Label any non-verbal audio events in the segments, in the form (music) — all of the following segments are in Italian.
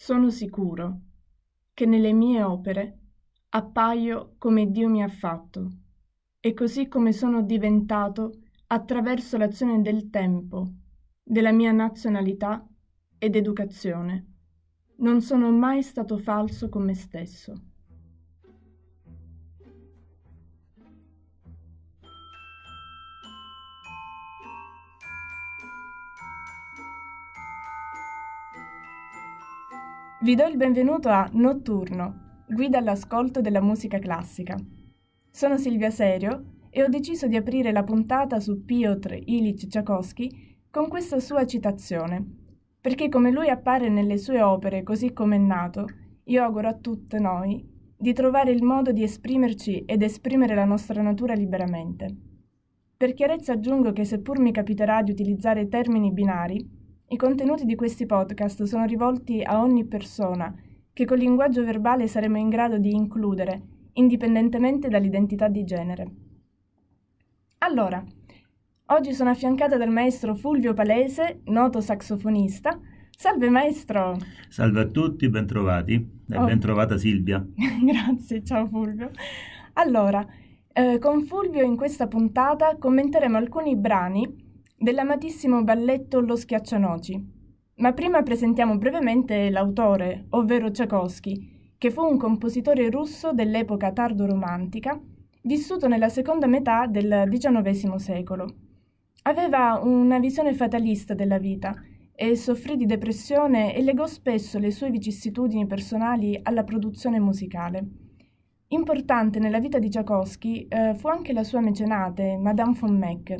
Sono sicuro che nelle mie opere appaio come Dio mi ha fatto e così come sono diventato attraverso l'azione del tempo, della mia nazionalità ed educazione. Non sono mai stato falso con me stesso. Vi do il benvenuto a Notturno, guida all'ascolto della musica classica. Sono Silvia Serio e ho deciso di aprire la puntata su Piotr Ilich Tchaikovsky con questa sua citazione, perché come lui appare nelle sue opere così come è nato, io auguro a tutte noi di trovare il modo di esprimerci ed esprimere la nostra natura liberamente. Per chiarezza aggiungo che seppur mi capiterà di utilizzare termini binari, i contenuti di questi podcast sono rivolti a ogni persona che col linguaggio verbale saremo in grado di includere, indipendentemente dall'identità di genere. Allora, oggi sono affiancata dal maestro Fulvio Palese, noto saxofonista. Salve maestro! Salve a tutti, bentrovati e oh. bentrovata Silvia. (laughs) Grazie, ciao Fulvio. Allora, eh, con Fulvio in questa puntata commenteremo alcuni brani dell'amatissimo balletto Lo schiaccianoci. Ma prima presentiamo brevemente l'autore, ovvero Tchaikovsky, che fu un compositore russo dell'epoca tardo-romantica, vissuto nella seconda metà del XIX secolo. Aveva una visione fatalista della vita e soffrì di depressione e legò spesso le sue vicissitudini personali alla produzione musicale. Importante nella vita di Tchaikovsky eh, fu anche la sua mecenate, Madame von Meck,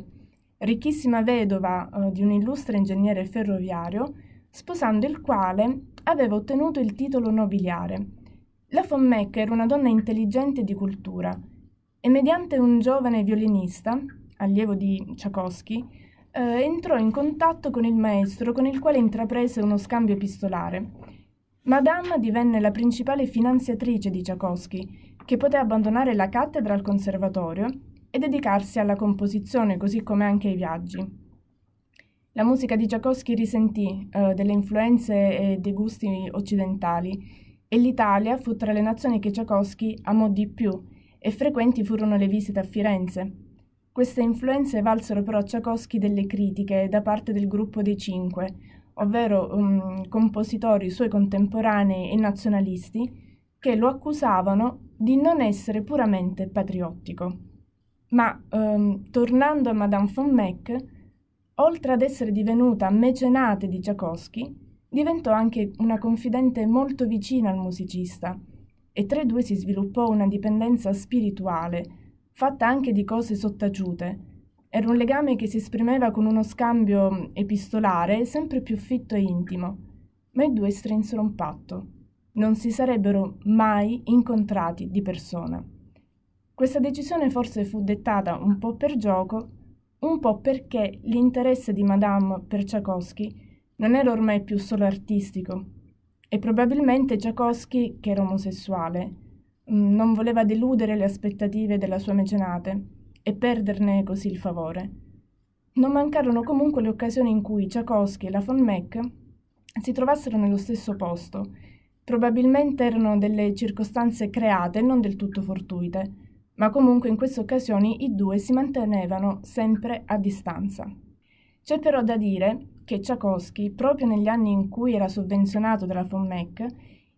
ricchissima vedova eh, di un illustre ingegnere ferroviario, sposando il quale aveva ottenuto il titolo nobiliare. La von Meck era una donna intelligente e di cultura e mediante un giovane violinista, allievo di Tchaikovsky, eh, entrò in contatto con il maestro con il quale intraprese uno scambio epistolare. Madame divenne la principale finanziatrice di Tchaikovsky, che poté abbandonare la cattedra al conservatorio e dedicarsi alla composizione, così come anche ai viaggi. La musica di Tchaikovsky risentì eh, delle influenze e dei gusti occidentali e l'Italia fu tra le nazioni che Tchaikovsky amò di più e frequenti furono le visite a Firenze. Queste influenze valsero però a Tchaikovsky delle critiche da parte del gruppo dei Cinque, ovvero um, compositori suoi contemporanei e nazionalisti, che lo accusavano di non essere puramente patriottico. Ma ehm, tornando a Madame von Meck, oltre ad essere divenuta mecenate di Tchaikovsky, diventò anche una confidente molto vicina al musicista e tra i due si sviluppò una dipendenza spirituale, fatta anche di cose sottaciute. Era un legame che si esprimeva con uno scambio epistolare sempre più fitto e intimo, ma i due strinsero un patto. Non si sarebbero mai incontrati di persona. Questa decisione forse fu dettata un po' per gioco, un po' perché l'interesse di Madame per Tchaikovsky non era ormai più solo artistico e probabilmente Tchaikovsky, che era omosessuale, mm, non voleva deludere le aspettative della sua mecenate e perderne così il favore. Non mancarono comunque le occasioni in cui Tchaikovsky e la von Meck si trovassero nello stesso posto. Probabilmente erano delle circostanze create e non del tutto fortuite ma comunque in queste occasioni i due si mantenevano sempre a distanza. C'è però da dire che Tchaikovsky, proprio negli anni in cui era sovvenzionato dalla von Meck,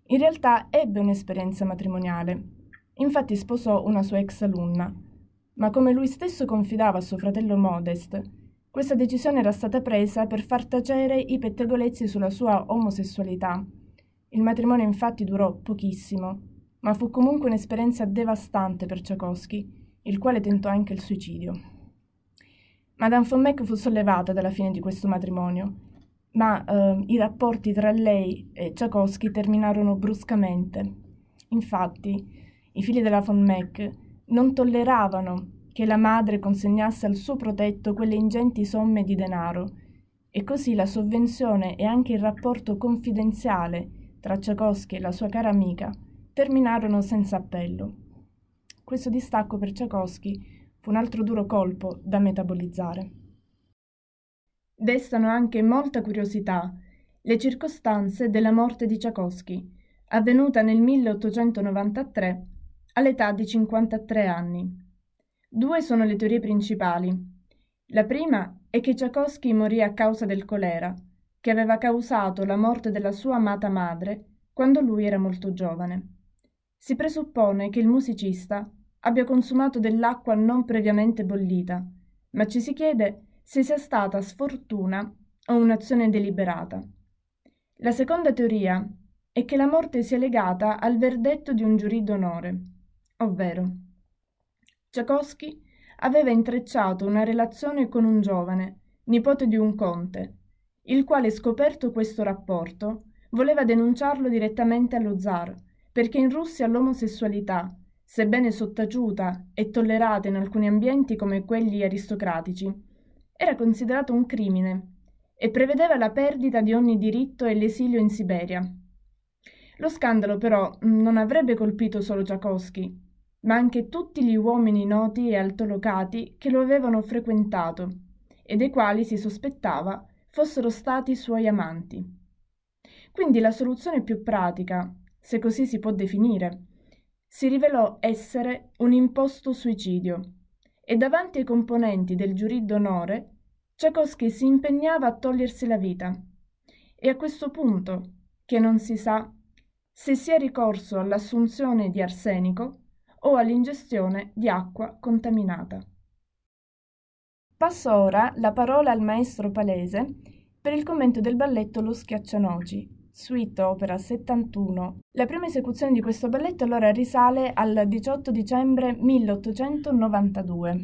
in realtà ebbe un'esperienza matrimoniale. Infatti sposò una sua ex alunna. Ma come lui stesso confidava a suo fratello Modest, questa decisione era stata presa per far tacere i pettegolezzi sulla sua omosessualità. Il matrimonio infatti durò pochissimo ma fu comunque un'esperienza devastante per Tchaikovsky, il quale tentò anche il suicidio. Madame von Meck fu sollevata dalla fine di questo matrimonio, ma eh, i rapporti tra lei e Tchaikovsky terminarono bruscamente. Infatti, i figli della von Meck non tolleravano che la madre consegnasse al suo protetto quelle ingenti somme di denaro, e così la sovvenzione e anche il rapporto confidenziale tra Tchaikovsky e la sua cara amica terminarono senza appello. Questo distacco per Tchaikovsky fu un altro duro colpo da metabolizzare. Destano anche molta curiosità le circostanze della morte di Tchaikovsky, avvenuta nel 1893 all'età di 53 anni. Due sono le teorie principali. La prima è che Tchaikovsky morì a causa del colera, che aveva causato la morte della sua amata madre quando lui era molto giovane. Si presuppone che il musicista abbia consumato dell'acqua non previamente bollita, ma ci si chiede se sia stata sfortuna o un'azione deliberata. La seconda teoria è che la morte sia legata al verdetto di un giurì d'onore, ovvero Tchaikovsky aveva intrecciato una relazione con un giovane, nipote di un conte, il quale scoperto questo rapporto voleva denunciarlo direttamente allo zar, perché in Russia l'omosessualità, sebbene sottaciuta e tollerata in alcuni ambienti come quelli aristocratici, era considerato un crimine e prevedeva la perdita di ogni diritto e l'esilio in Siberia. Lo scandalo però non avrebbe colpito solo Tchaikovsky, ma anche tutti gli uomini noti e altolocati che lo avevano frequentato e dei quali si sospettava fossero stati suoi amanti. Quindi la soluzione più pratica, se così si può definire, si rivelò essere un imposto suicidio e davanti ai componenti del giurì d'onore Tchaikovsky si impegnava a togliersi la vita. E a questo punto, che non si sa se sia ricorso all'assunzione di arsenico o all'ingestione di acqua contaminata. Passo ora la parola al maestro Palese per il commento del balletto Lo Schiaccianoci, Suite Opera 71. La prima esecuzione di questo balletto allora risale al 18 dicembre 1892.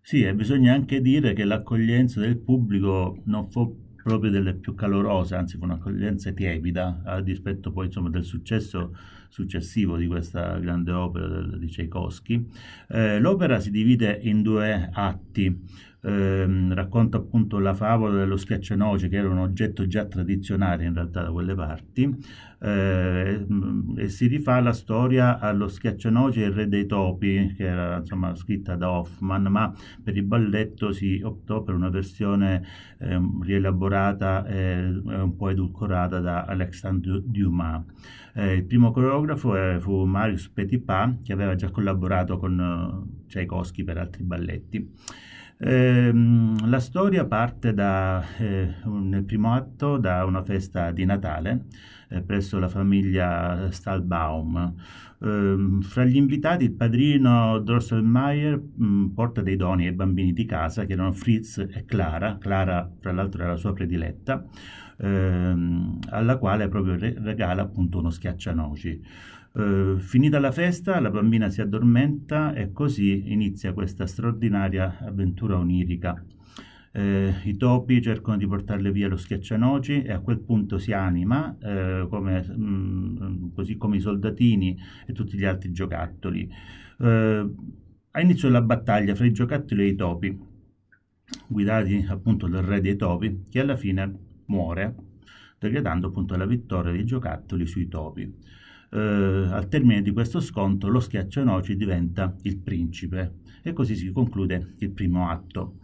Sì, e bisogna anche dire che l'accoglienza del pubblico non fu proprio delle più calorose, anzi fu un'accoglienza tiepida, a dispetto poi insomma, del successo successivo di questa grande opera di Tchaikovsky. Eh, l'opera si divide in due atti ehm, racconta appunto la favola dello schiaccianoce che era un oggetto già tradizionale in realtà da quelle parti eh, e si rifà la storia allo schiaccianoce e il re dei topi che era insomma scritta da Hoffman ma per il balletto si optò per una versione eh, rielaborata e un po' edulcorata da Alexandre Dumas. Eh, il primo coreografo eh, fu Marius Petipa che aveva già collaborato con uh, Tchaikovsky per altri balletti eh, la storia parte da, eh, nel primo atto da una festa di Natale eh, presso la famiglia Stahlbaum. Ehm, fra gli invitati il padrino Drosselmeier mm, porta dei doni ai bambini di casa che erano Fritz e Clara, Clara fra l'altro era la sua prediletta, ehm, alla quale proprio regala appunto uno schiaccianoci. Uh, finita la festa, la bambina si addormenta e così inizia questa straordinaria avventura onirica. Uh, I topi cercano di portarle via lo schiaccianoci e a quel punto si anima, uh, come, mh, mm, così come i soldatini e tutti gli altri giocattoli. a inizio della battaglia fra i giocattoli e i topi, guidati appunto dal re dei topi, che alla fine muore, decretando appunto la vittoria dei giocattoli sui topi eh, al termine di questo scontro lo schiaccianoci diventa il principe. E così si conclude il primo atto.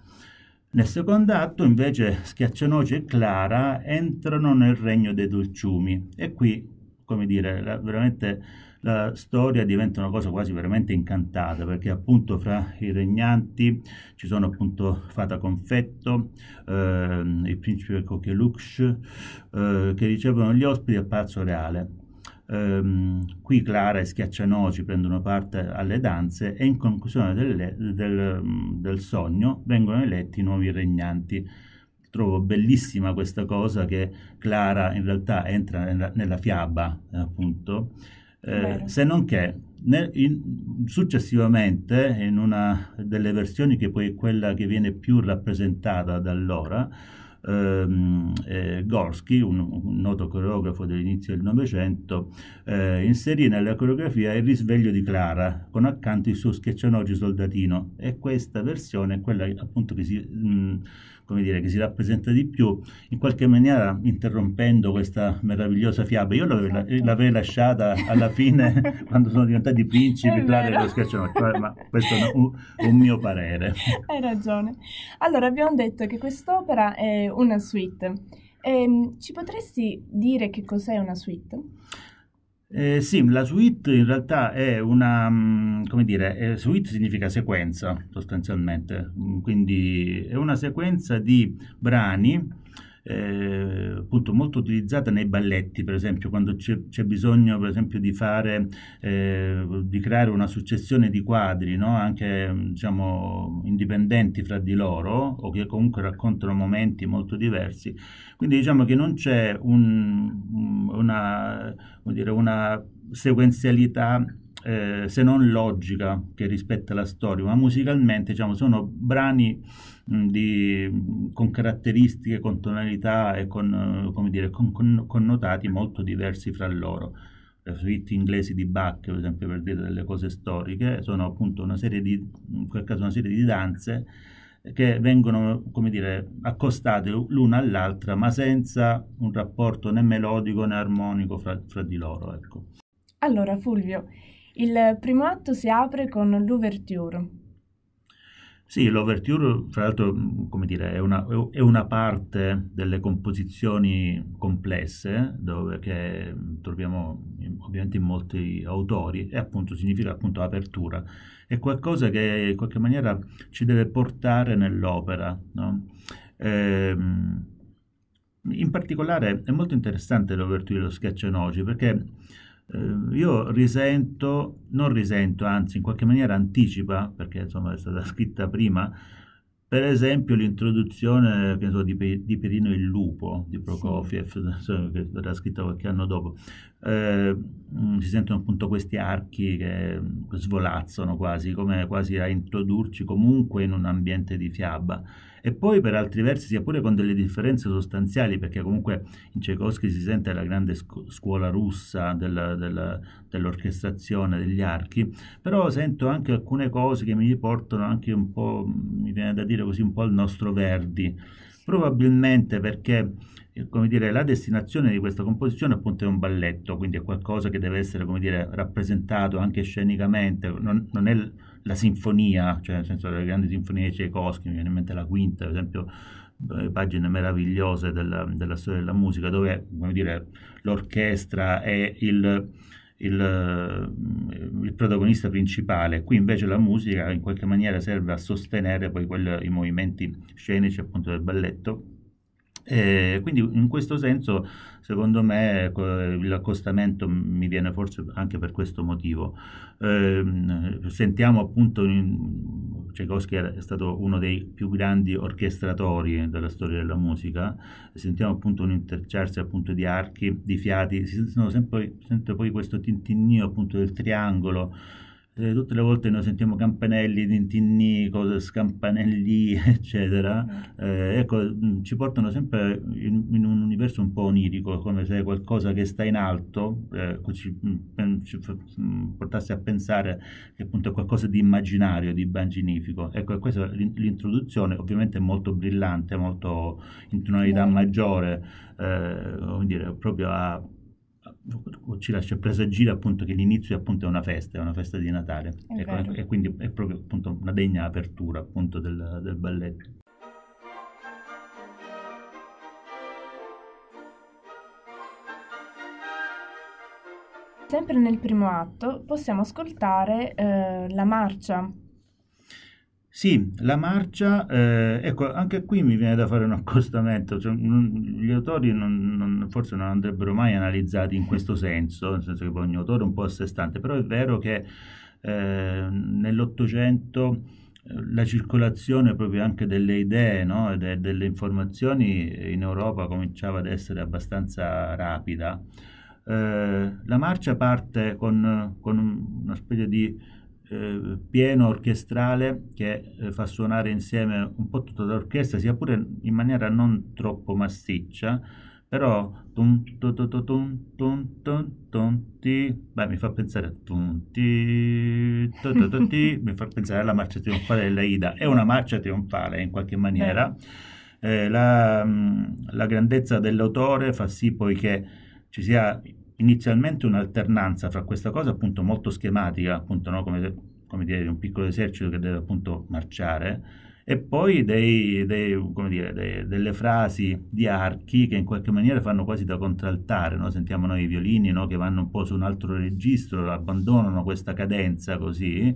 Nel secondo atto invece Schiaccianoci e Clara entrano nel regno dei dolciumi. E qui, come dire, la, veramente la storia diventa una cosa quasi veramente incantata perché appunto fra i regnanti ci sono appunto Fata Confetto, eh, il principe Coquelux eh, che ricevono gli ospiti al Palazzo Reale Ehm, qui Clara e Schiaccianoci prendono parte alle danze e in conclusione del, del, del sogno vengono eletti i nuovi regnanti. Trovo bellissima questa cosa che Clara in realtà entra nella, nella fiaba, appunto, eh, se non che ne, in, successivamente in una delle versioni che poi è quella che viene più rappresentata da allora, eh, Gorski, un, un, noto coreografo dell'inizio del Novecento, eh, inserì nella coreografia il risveglio di Clara, con accanto il suo schiaccianoci soldatino, e questa versione è quella appunto che si... Mh, come dire, che si rappresenta di più, in qualche maniera interrompendo questa meravigliosa fiaba. Io esatto. l'avrei lasciata alla fine (laughs) quando sono diventati principi, Clara e lo schiaccianoci, ma questo è un, un mio parere. Hai ragione. Allora, abbiamo detto che quest'opera è una suite. Ehm, ci potresti dire che cos'è una suite? Eh, sì, la suite in realtà è una, mm, come dire, eh, suite significa sequenza sostanzialmente, Mm, quindi è una sequenza di brani eh, appunto molto utilizzata nei balletti, per esempio, quando c'è, c'è bisogno, per esempio, di fare, eh, di creare una successione di quadri, no? Anche, diciamo, indipendenti fra di loro, o che comunque raccontano momenti molto diversi. Quindi diciamo che non c'è un- una, dire, una sequenzialità eh, se non logica che rispetta la storia, ma musicalmente diciamo, sono brani mh, di- con caratteristiche, con tonalità e con, eh, dire, con con- connotati molto diversi fra loro. Le suite inglesi di Bach, per esempio, per dire delle cose storiche, sono appunto una serie di, in quel caso una serie di danze che vengono, come dire, accostate l'una all'altra, ma senza un rapporto né melodico né armonico fra, fra di loro, ecco. Allora, Fulvio, il primo atto si apre con l'ouverture. Sì, l'ouverture, fra l'altro, come dire, è una, è una parte delle composizioni complesse, dove che troviamo ovviamente in molti autori, e appunto significa appunto apertura. È qualcosa che in qualche maniera ci deve portare nell'opera, no? Ehm, in particolare è molto interessante l'ouverture dello Schiaccianoci perché eh, io risento, non risento, anzi in qualche maniera anticipa, perché insomma è stata (laughs) scritta prima, per esempio l'introduzione so, di, di Perino il Lupo di Sì, Prokofiev, insomma, che era scritta qualche anno dopo. Eh, mh, si sentono appunto questi archi che svolazzano quasi, come quasi a introdurci comunque in un ambiente di fiaba. E poi per altri versi, sia pure con delle differenze sostanziali, perché comunque in Tchaikovsky si sente la grande scu- scuola russa del- del- dell'orchestrazione degli archi, però sento anche alcune cose che mi riportano anche un po', mi viene da dire così, un po' al nostro Verdi, probabilmente perché, eh, come dire, la destinazione di questa composizione appunto è un balletto, quindi è qualcosa che deve essere, come dire, rappresentato anche scenicamente, non, non è la sinfonia, cioè nel senso delle grandi sinfonie di Tchaikovsky, mi viene in mente la quinta, per esempio, eh, pagine meravigliose della, della storia della musica, dove, dire, l'orchestra è il il, eh, il protagonista principale. Qui invece la musica in qualche maniera serve a sostenere poi quel- i movimenti scenici appunto del balletto. E quindi in questo senso, secondo me, ecco, l'accostamento mi viene forse anche per questo motivo. Ehm, sentiamo appunto, Tchaikovsky è stato uno dei più grandi orchestratori della storia della musica, sentiamo appunto un intrecciarsi appunto di archi, di fiati, si sentono sente poi questo tintinnio appunto del triangolo, eh, tutte le volte noi sentiamo campanelli, tintinni, cose, scampanelli, (laughs) eccetera, mm, eh, ecco, mh, ci portano sempre in, in un universo un po' onirico, come se qualcosa che sta in alto eh, ci, pen- ci portasse a pensare che appunto è qualcosa di immaginario, di immaginifico. Ecco, questa è l'in- l'introduzione, ovviamente è molto brillante, molto in tonalità maggiore, eh, come dire, proprio a- ci lascia presagire appunto che l'inizio appunto è una festa, è una festa di Natale, ecco, e quindi è proprio appunto una degna apertura appunto del, del balletto. Sempre nel primo atto possiamo ascoltare eh, la marcia. Sì, la marcia, eh, ecco, anche qui mi viene da fare un accostamento, cioè, non- gli autori non- non- forse non andrebbero mai analizzati in questo senso, nel senso che poi ogni autore è un po' a sé stante, però è vero che eh, nell'Ottocento eh, la circolazione proprio anche delle idee, no, e de- delle informazioni in Europa cominciava ad essere abbastanza rapida. Eh, la marcia parte con, con un- una specie di eh, pieno orchestrale che eh, fa suonare insieme un po' tutta l'orchestra, sia pure in maniera non troppo massiccia, però beh, mi fa pensare a tum, ti, tu, tu, tu, ti, mi fa pensare alla marcia trionfale dell'Aida. È una marcia trionfale in qualche maniera. Eh, la, mh, la grandezza dell'autore fa sì poi che ci sia inizialmente un'alternanza fra questa cosa appunto molto schematica, appunto no? come, come dire, un piccolo esercito che deve appunto marciare, e poi dei, dei, dire, dei, delle frasi di archi che in qualche maniera fanno quasi da contraltare, no? sentiamo noi i violini no? che vanno un po' su un altro registro, abbandonano questa cadenza così,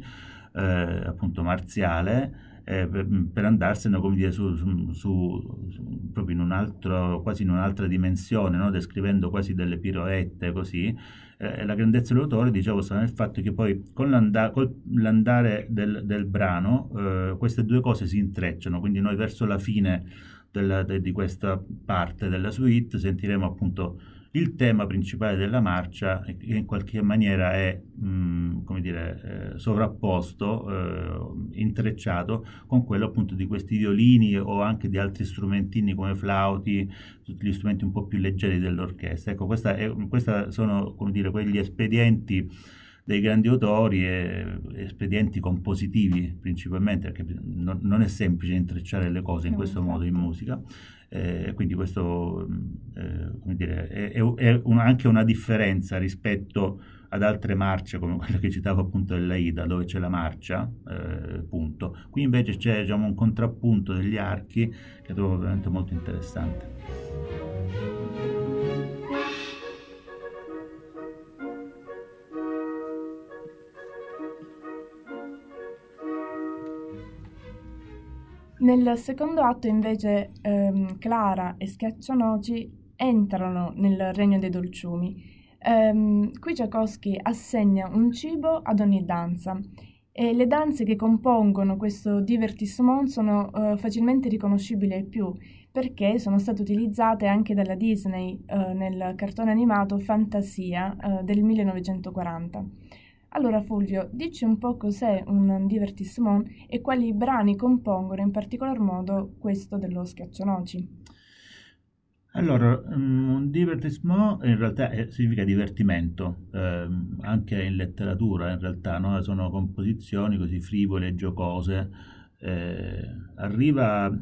eh, appunto marziale, eh, per, per, andarsene come dire, su, su, su, proprio in un altro, quasi in un'altra dimensione, no? descrivendo quasi delle piroette così. Eh, la grandezza dell'autore, dicevo, sta nel fatto che poi con, l'anda- l'andare del, del brano eh, queste due cose si intrecciano, quindi noi verso la fine della, de, di questa parte della suite sentiremo appunto il tema principale della marcia che in qualche maniera è mh, mm, come dire, eh, sovrapposto, eh, intrecciato con quello appunto di questi violini o anche di altri strumentini come flauti, tutti gli strumenti un po' più leggeri dell'orchestra. Ecco, questi sono come dire, quegli espedienti dei grandi autori e espedienti compositivi principalmente, perché non, non è semplice intrecciare le cose in questo modo in musica. Eh, quindi questo eh, dire, è, è una, anche una differenza rispetto ad altre marce come (laughs) quella che citavo appunto dell'Aida dove c'è la marcia eh, punto. Qui invece c'è diciamo, un contrappunto degli archi che trovo veramente molto interessante Nel secondo atto invece ehm, Clara e Schiaccianoci entrano nel regno dei dolciumi. Ehm, qui Tchaikovsky assegna un cibo ad ogni danza e le danze che compongono questo divertissement sono eh, facilmente riconoscibili ai più perché sono state utilizzate anche dalla Disney eh, nel cartone animato Fantasia eh, del 1940. Allora Fulvio, dici un po' cos'è un divertissement e quali brani compongono in particolar modo questo dello Schiaccianoci. Allora, mm, un divertissement in realtà è, significa divertimento, eh, anche in letteratura in realtà, no? sono composizioni così frivole, giocose, eh, arriva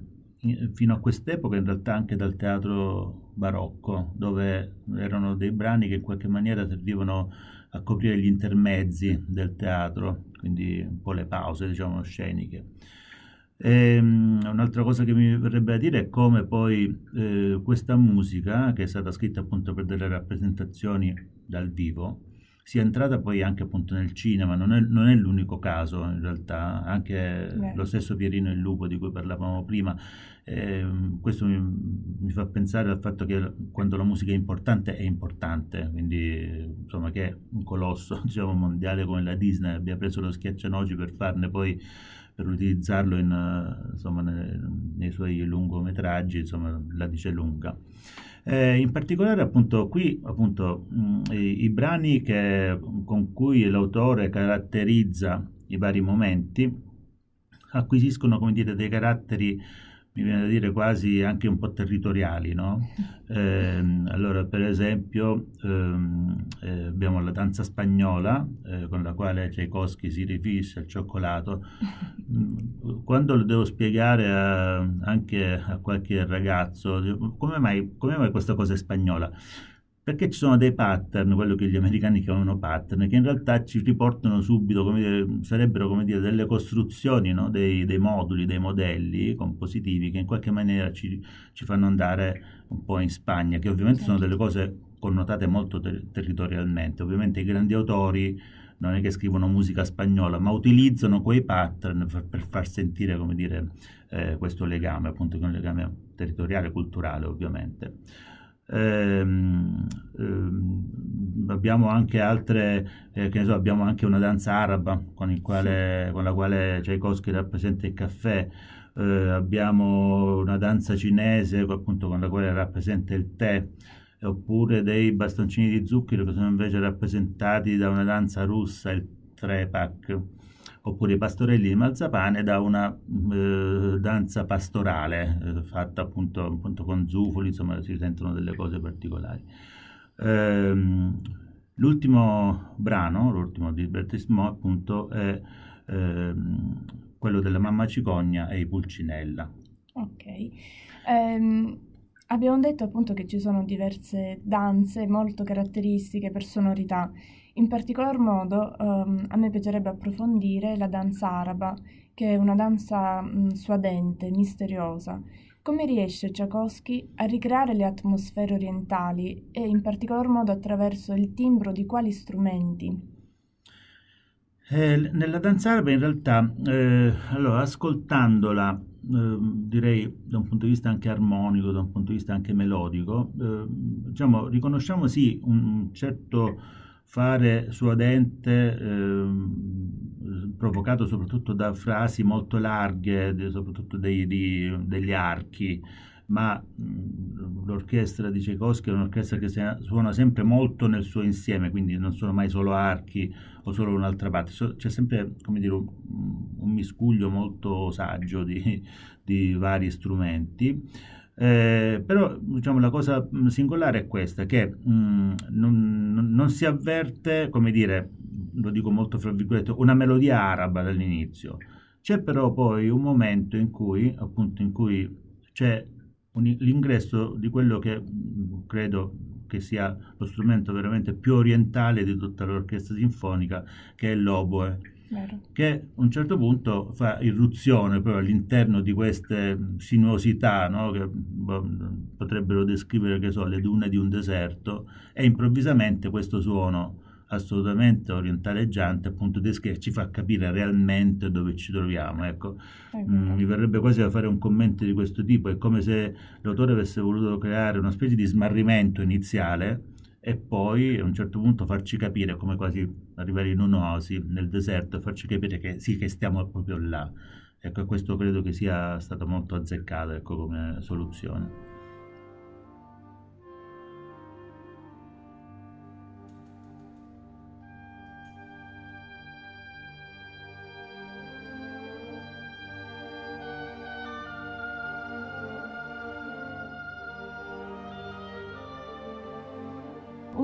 fino a quest'epoca in realtà anche dal teatro barocco, dove erano dei brani che in qualche maniera servivano a coprire gli intermezzi del teatro, quindi un po' le pause, diciamo, sceniche. E, um, un'altra cosa che mi verrebbe a dire è come poi eh, questa musica, che è stata scritta appunto per delle rappresentazioni dal vivo, sia entrata poi anche appunto nel cinema, non è, non è l'unico caso in realtà, anche Beh. lo stesso Pierino il Lupo di cui parlavamo prima, eh, questo mi, mi, fa pensare al fatto che quando la musica è importante è importante, quindi insomma che un colosso (laughs) diciamo, mondiale come la Disney abbia preso lo schiaccianoci per farne poi per utilizzarlo in, insomma, nei, nei suoi lungometraggi, insomma la dice lunga. Eh, in particolare appunto qui appunto mh, i, i, brani che, con cui l'autore caratterizza i vari momenti acquisiscono come dire dei caratteri mi viene da dire quasi anche un po' territoriali, no? (laughs) Eh, allora, per esempio, ehm, eh, abbiamo la danza spagnola eh, con la quale Tchaikovsky si rifissa il cioccolato. (laughs) Quando lo devo spiegare a, anche a qualche ragazzo, come mai, come mai questa cosa è spagnola? Perché ci sono dei pattern, quello che gli americani chiamano pattern, che in realtà ci riportano subito, come dire, sarebbero come dire, delle costruzioni, no? dei, dei, moduli, dei modelli compositivi che in qualche maniera ci, ci, fanno andare un po' in Spagna, che ovviamente sono delle cose connotate molto ter- territorialmente. Ovviamente i grandi autori non è che scrivono musica spagnola, ma utilizzano quei pattern per, per far sentire, come dire, eh, questo legame, appunto, che è un legame territoriale, culturale, ovviamente. Ehm, ehm, abbiamo anche altre, eh, che ne so, abbiamo anche una danza araba con, quale, con la quale Tchaikovsky rappresenta il caffè, eh, abbiamo una danza cinese appunto con la quale rappresenta il tè, oppure dei bastoncini di zucchero che sono invece rappresentati da una danza russa, il trepak oppure i pastorelli di Malzapane da una eh, danza pastorale eh, fatta appunto, appunto, con zufoli, insomma si sentono delle cose particolari. Ehm, l'ultimo brano, l'ultimo di Bertismo appunto è ehm, quello della mamma cicogna e i pulcinella. Ok. Um, Abbiamo detto appunto che ci sono diverse danze molto caratteristiche per sonorità. In particolar modo um, a me piacerebbe approfondire la danza araba, che è una danza um, suadente, misteriosa. Come riesce Tchaikovsky a ricreare le atmosfere orientali e in particolar modo attraverso il timbro di quali strumenti? Eh, nella danza araba in realtà, eh, allora, ascoltandola, eh, direi da un punto di vista anche armonico, da un punto di vista anche melodico, eh, diciamo, riconosciamo sì un certo fare suadente eh, provocato soprattutto da frasi molto larghe, soprattutto dei, di, degli archi, ma l'orchestra di Tchaikovsky è un'orchestra che suona sempre molto nel suo insieme, quindi non sono mai solo archi o solo un'altra parte, c'è sempre dire, un, un miscuglio molto saggio di, di vari strumenti. Eh, però diciamo, la cosa singolare è questa, che mh, non, non, si avverte, come dire, lo dico molto fra virgolette, una melodia araba dall'inizio. C'è però poi un momento in cui, appunto, in cui c'è un, l'ingresso di quello che credo che sia lo strumento veramente più orientale di tutta l'orchestra sinfonica, che è l'oboe Vero. che a un certo punto fa irruzione proprio all'interno di queste sinuosità no? che boh, potrebbero descrivere che so, le dune di un deserto e improvvisamente questo suono assolutamente orientaleggiante appunto ci fa capire realmente dove ci troviamo ecco. mm, mi verrebbe quasi da fare un commento di questo tipo è come se l'autore avesse voluto creare una specie di smarrimento iniziale e poi a un certo punto farci capire come quasi arrivare in un'oasi nel deserto e farci capire che sì, che stiamo proprio là. Ecco, questo credo che sia stato molto azzeccato ecco, come soluzione.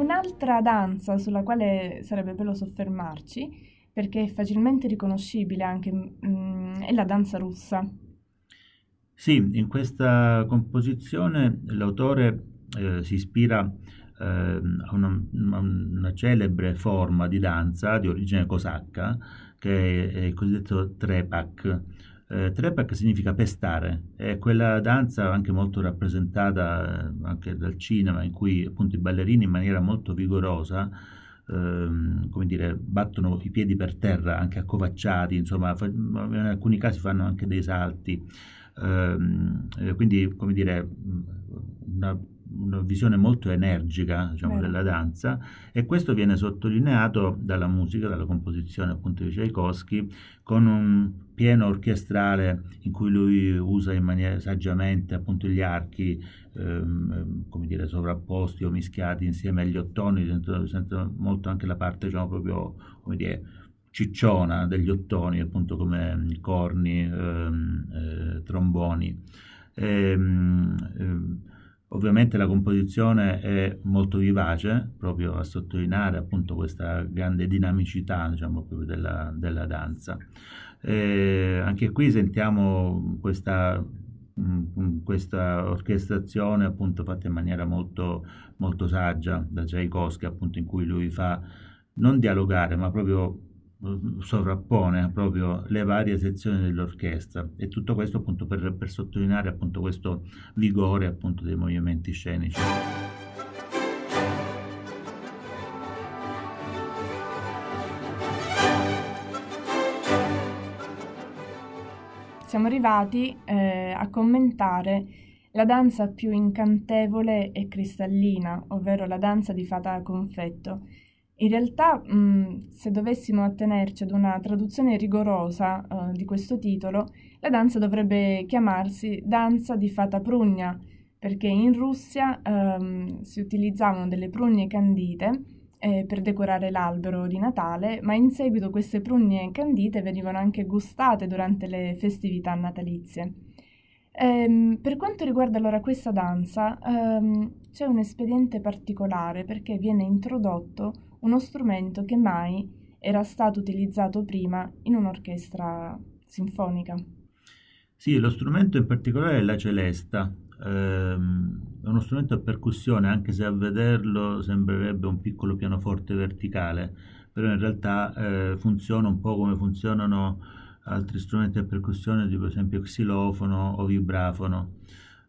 Un'altra danza sulla quale sarebbe bello soffermarci, perché è facilmente riconoscibile anche, mm, è la danza russa. Sì, in questa composizione l'autore eh, si ispira eh, a una, una, celebre forma di danza di origine cosacca che è il cosiddetto trepak eh, trepak significa pestare, è quella danza anche molto rappresentata eh, anche dal cinema in cui appunto i ballerini in maniera molto vigorosa ehm, come dire, battono i piedi per terra anche accovacciati, insomma fa, in alcuni casi fanno anche dei salti. Ehm, quindi come dire una una visione molto energica diciamo, della danza e questo viene sottolineato dalla musica, dalla composizione appunto di Tchaikovsky con un pieno orchestrale in cui lui usa in maniera saggiamente appunto gli archi ehm, come dire sovrapposti o mischiati insieme agli ottoni sento, sento molto anche la parte diciamo proprio come dire cicciona degli ottoni appunto come corni ehm, eh, tromboni. Ehm, ehm Ovviamente la composizione è molto vivace, proprio a sottolineare appunto questa grande dinamicità diciamo, della, della, danza. E anche qui sentiamo questa, questa, orchestrazione appunto fatta in maniera molto, molto saggia da Tchaikovsky, appunto in cui lui fa non dialogare, ma proprio sovrappone proprio le varie sezioni dell'orchestra e tutto questo appunto per, per sottolineare appunto questo vigore appunto dei movimenti scenici. Siamo arrivati eh, a commentare la danza più incantevole e cristallina, ovvero la danza di fata confetto in realtà, mh, se dovessimo attenerci ad una traduzione rigorosa uh, di questo titolo, la danza dovrebbe chiamarsi danza di fata prugna, perché in Russia um, si utilizzavano delle prugne candite eh, per decorare l'albero di Natale, ma in seguito queste prugne candite venivano anche gustate durante le festività natalizie. Ehm, per quanto riguarda allora questa danza, ehm, c'è un espediente particolare perché viene introdotto uno strumento che mai era stato utilizzato prima in un'orchestra sinfonica. Sì, lo strumento in particolare è la celesta. Ehm, è uno strumento a percussione, anche se a vederlo sembrerebbe un piccolo pianoforte verticale, però in realtà eh, funziona un po' come funzionano altri strumenti a percussione, tipo per esempio xilofono o vibrafono.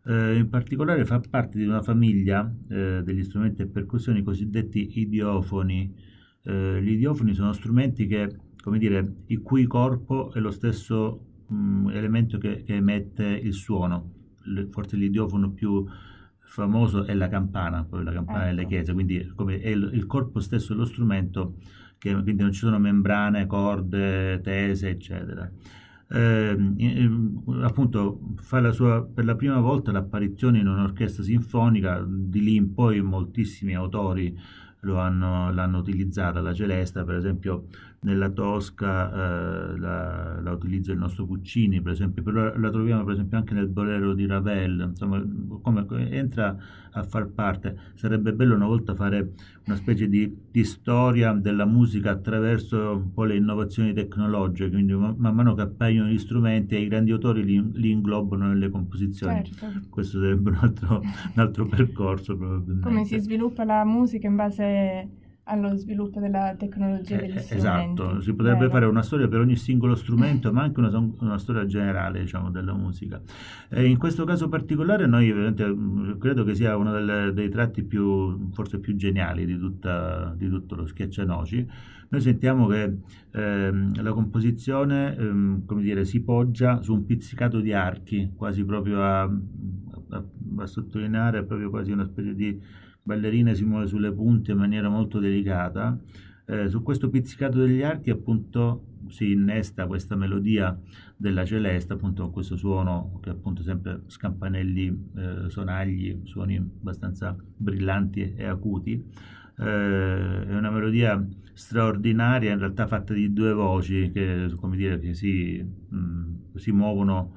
Eh, in particolare fa parte di una famiglia eh, degli strumenti a percussione cosiddetti idiofoni. Eh, gli idiofoni sono strumenti che, come dire, il cui corpo è lo stesso mh, mm, elemento che, che, emette il suono. Le, forse l'idiofono più famoso è la campana, poi la campana ecco. delle chiese, quindi come è il, il corpo stesso dello strumento, che, quindi non ci sono membrane, corde, tese, eccetera eh, appunto fa la sua, per la prima volta l'apparizione in un'orchestra sinfonica, di lì in poi moltissimi autori hanno, l'hanno utilizzata, la Celesta per esempio nella Tosca eh, la, la, utilizza il nostro Puccini, per esempio, però la troviamo per esempio anche nel Bolero di Ravel, insomma, come entra a far parte. Sarebbe bello una volta fare una specie di, di storia della musica attraverso un po' le innovazioni tecnologiche, quindi man, man mano che appaiono gli strumenti e i grandi autori li, li inglobano nelle composizioni. Certo. Questo sarebbe un altro, un altro percorso probabilmente. Come si sviluppa la musica in base allo sviluppo della tecnologia degli eh, strumenti. Esatto, si potrebbe Vero. fare una storia per ogni singolo strumento, ma anche una, una storia generale diciamo, della musica. E in questo caso particolare noi mm, credo che sia uno delle, dei tratti più, forse più geniali di, tutta, di tutto lo schiaccianoci. Noi sentiamo che ehm, la composizione ehm, come dire, si poggia su un pizzicato di archi, quasi proprio a, a, a sottolineare proprio quasi una specie di ballerina si muove sulle punte in maniera molto delicata. Eh, su questo pizzicato degli archi appunto si innesta questa melodia della celeste, appunto con questo suono che appunto sempre scampanelli, eh, sonagli, suoni abbastanza brillanti e acuti. Eh, è una melodia straordinaria, in realtà fatta di due voci che, come dire, che si, mh, mm, si muovono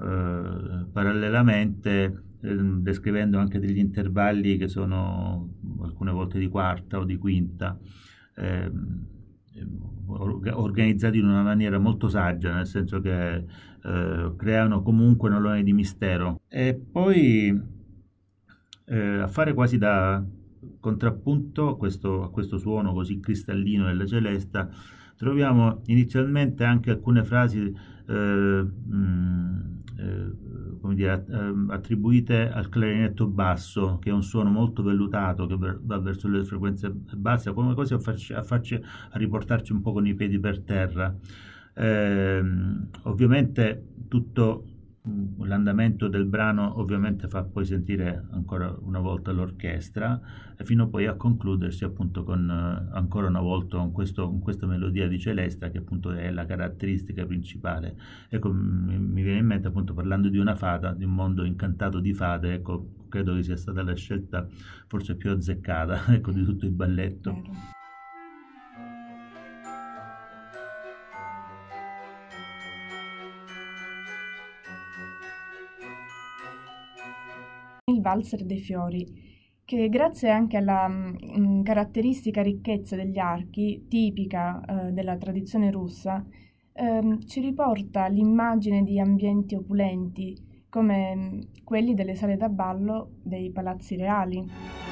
eh, parallelamente Ehm, descrivendo anche degli intervalli che sono alcune volte di quarta o di quinta, ehm, organizzati in una maniera molto saggia, nel senso che eh, creano comunque un alone di mistero. E poi eh, a fare quasi da contrappunto questo, a questo suono così cristallino della celesta, troviamo inizialmente anche alcune frasi eh, mh, eh, dire, ehm, attribuite al clarinetto basso, che è un suono molto vellutato che va verso le frequenze basse, come così a, farci, a, farci, a riportarci un po' con i piedi per terra. Eh, ovviamente tutto l'andamento del brano ovviamente fa poi sentire ancora una volta l'orchestra fino poi a concludersi appunto con eh, ancora una volta con, questo, con, questa melodia di Celesta che appunto è la caratteristica principale. Ecco mi, mi, viene in mente appunto parlando di una fata di un mondo incantato di fate ecco credo che sia stata la scelta forse più azzeccata (laughs) ecco di tutto il balletto valzer dei fiori, che grazie anche alla mh, mm, caratteristica ricchezza degli archi, tipica eh, della tradizione russa, ehm, ci riporta l'immagine di ambienti opulenti, come mh, mm, quelli delle sale da ballo dei palazzi reali.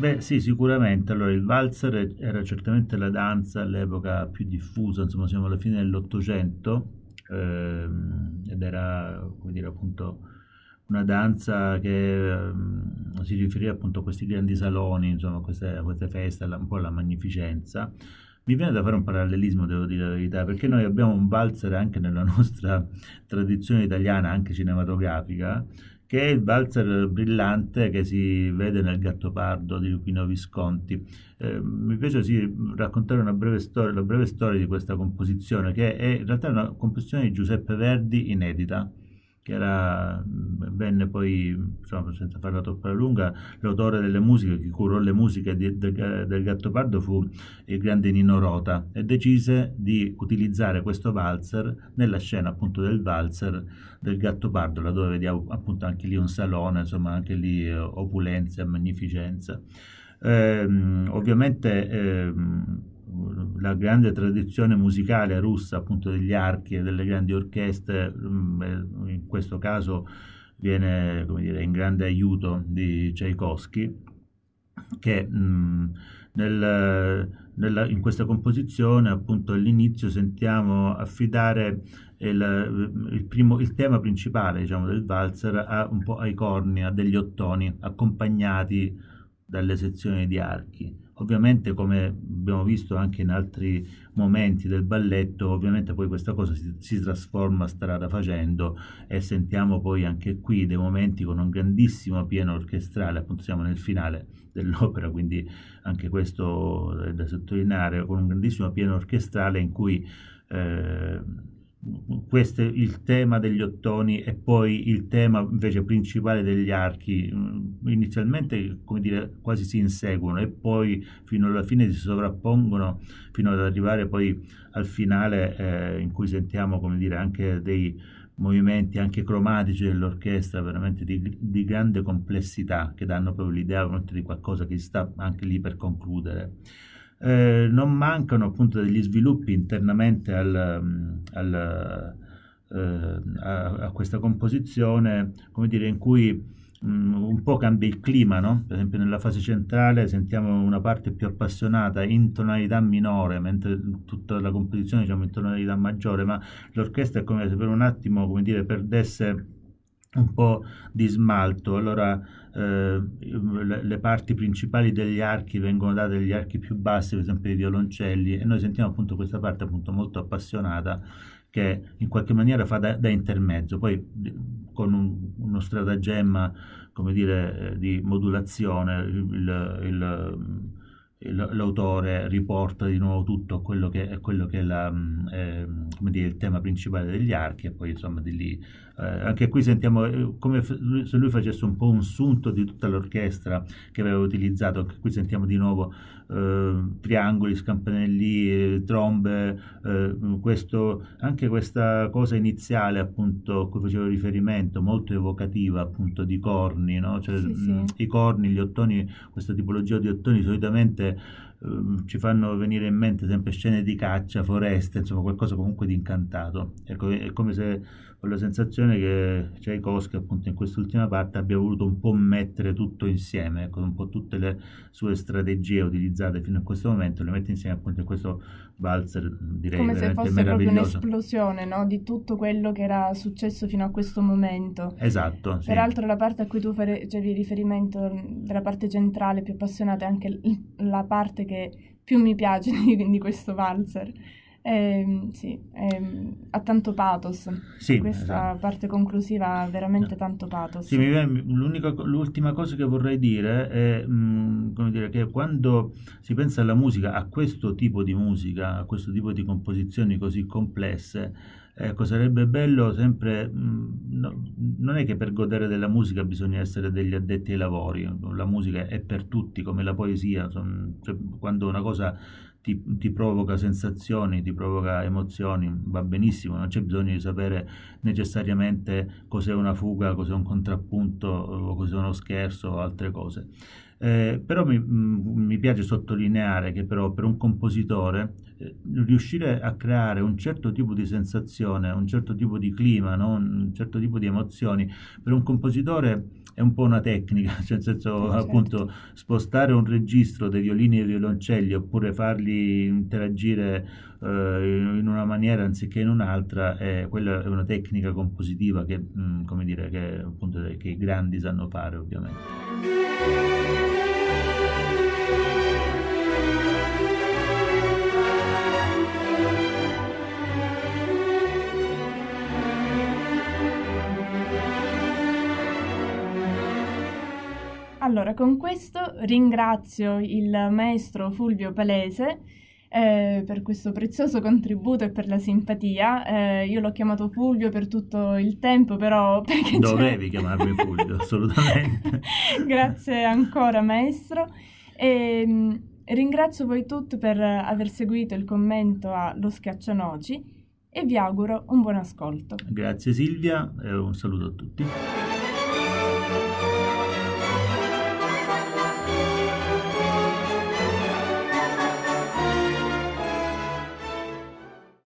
Beh, sì, sicuramente. Allora, il valzer era certamente la danza all'epoca più diffusa, insomma, siamo alla fine dell'Ottocento, ehm, ed era, come dire, appunto, una danza che ehm, si riferiva appunto a questi grandi saloni, insomma, a queste, a queste feste, un po' alla magnificenza. Mi viene da fare un parallelismo, devo dire la verità, perché noi abbiamo un valzer anche nella nostra (laughs) tradizione italiana, anche cinematografica, che è il valzer brillante che si vede nel Gattopardo di Luchino Visconti. Eh, mi piace sì, raccontare una breve storia, la breve storia di questa composizione, che è in realtà una composizione di Giuseppe Verdi inedita che era, venne poi, insomma, senza farla troppo lunga, l'autore delle musiche, chi curò le musiche di, de, del Gattopardo fu il grande Nino Rota e decise di utilizzare questo valzer nella scena appunto del valzer del Gattopardo, laddove vediamo appunto anche lì un salone, insomma anche lì opulenza e magnificenza. Eh, ovviamente eh, la grande tradizione musicale russa, appunto degli archi e delle grandi orchestre, mm, in questo caso viene dire, in grande aiuto di Tchaikovsky, che mh, mm, nel, nella, in questa composizione appunto all'inizio sentiamo affidare il, il, primo, il tema principale diciamo, del valzer a, un po' ai corni, a degli ottoni accompagnati dalle sezioni di archi. Ovviamente, come abbiamo visto anche in altri momenti del balletto, ovviamente poi questa cosa si, si, trasforma strada facendo e sentiamo poi anche qui dei momenti con un grandissimo pieno orchestrale, appunto siamo nel finale dell'opera, quindi anche questo è da sottolineare, con un grandissimo pieno orchestrale in cui eh, questo è il tema degli ottoni e poi il tema invece principale degli archi mm, inizialmente come dire quasi si inseguono e poi fino alla fine si sovrappongono fino ad arrivare poi al finale eh, in cui sentiamo come dire anche dei movimenti anche cromatici dell'orchestra veramente di, di grande complessità che danno proprio l'idea di qualcosa che sta anche lì per concludere eh, non mancano appunto degli sviluppi internamente al, mm, al, eh, a, a, questa composizione, come dire, in cui mh, mm, un po' cambia il clima, no? Per esempio nella fase centrale sentiamo una parte più appassionata in tonalità minore, mentre tutta la composizione diciamo in tonalità maggiore, ma l'orchestra è come se per un attimo, come dire, perdesse un po' di smalto, allora eh, le, parti principali degli archi vengono date dagli archi più bassi, per esempio i violoncelli, e noi sentiamo appunto questa parte appunto molto appassionata che in qualche maniera fa da, da intermezzo, poi con un, uno stratagemma, come dire, eh, di modulazione, il, il l'autore riporta di nuovo tutto a quello che quello che è la, eh, dire, il tema principale degli archi e poi insomma di lì eh, anche qui sentiamo eh, come se lui facesse un po' un sunto di tutta l'orchestra che aveva utilizzato anche qui sentiamo di nuovo eh, triangoli, scampanelli, eh, trombe questo, anche questa cosa iniziale appunto a cui facevo riferimento molto evocativa appunto di corni no? cioè, sì, sì. i corni, gli ottoni questa tipologia di ottoni solitamente Ehm, ci fanno venire in mente sempre scene di caccia, foreste, insomma qualcosa comunque di incantato. Ecco, è come se ho la sensazione che Tchaikovsky appunto in quest'ultima parte abbia voluto un po' mettere tutto insieme, ecco, un po' tutte le sue strategie utilizzate fino a questo momento, le mette insieme appunto in questo valzer direi come se fosse proprio un'esplosione no? di tutto quello che era successo fino a questo momento. Esatto. Sì. Peraltro la parte a cui tu facevi riferimento della parte centrale più appassionata è anche la parte che più mi piace (laughs) di, di questo valzer eh, sì, eh, ha tanto pathos. Sì, Questa esatto. parte conclusiva ha veramente tanto pathos. Sì, l'ultima cosa che vorrei dire è mh, mm, dire, che quando si pensa alla musica, a questo tipo di musica, a questo tipo di composizioni così complesse, ecco, sarebbe bello sempre, mh, mm, no, non è che per godere della musica bisogna essere degli addetti ai lavori, la musica è per tutti come la poesia, son, cioè, quando una cosa ti, ti, provoca sensazioni, ti provoca emozioni, va benissimo, non c'è bisogno di sapere necessariamente cos'è una fuga, cos'è un contrappunto, cos'è uno scherzo o altre cose. Eh, però mi, mm, mi, piace sottolineare che però per un compositore eh, riuscire a creare un certo tipo di sensazione, un certo tipo di clima, no? un certo tipo di emozioni, per un compositore è un po' una tecnica, (laughs) cioè nel senso certo. appunto spostare un registro dei violini e dei violoncelli oppure farli interagire eh, in una maniera anziché in un'altra, eh, quella è una tecnica compositiva che, mh, mm, come dire, che, appunto, che i grandi sanno fare ovviamente. Allora, con questo ringrazio il maestro Fulvio Palese eh, per questo prezioso contributo e per la simpatia. Eh, io l'ho chiamato Fulvio per tutto il tempo, però... (laughs) Dovevi c'è... chiamarmi Fulvio, (laughs) assolutamente. Grazie ancora, maestro. E, ehm, ringrazio voi tutti per aver seguito il commento a Lo Schiaccianoci e vi auguro un buon ascolto. Grazie Silvia e un saluto a tutti.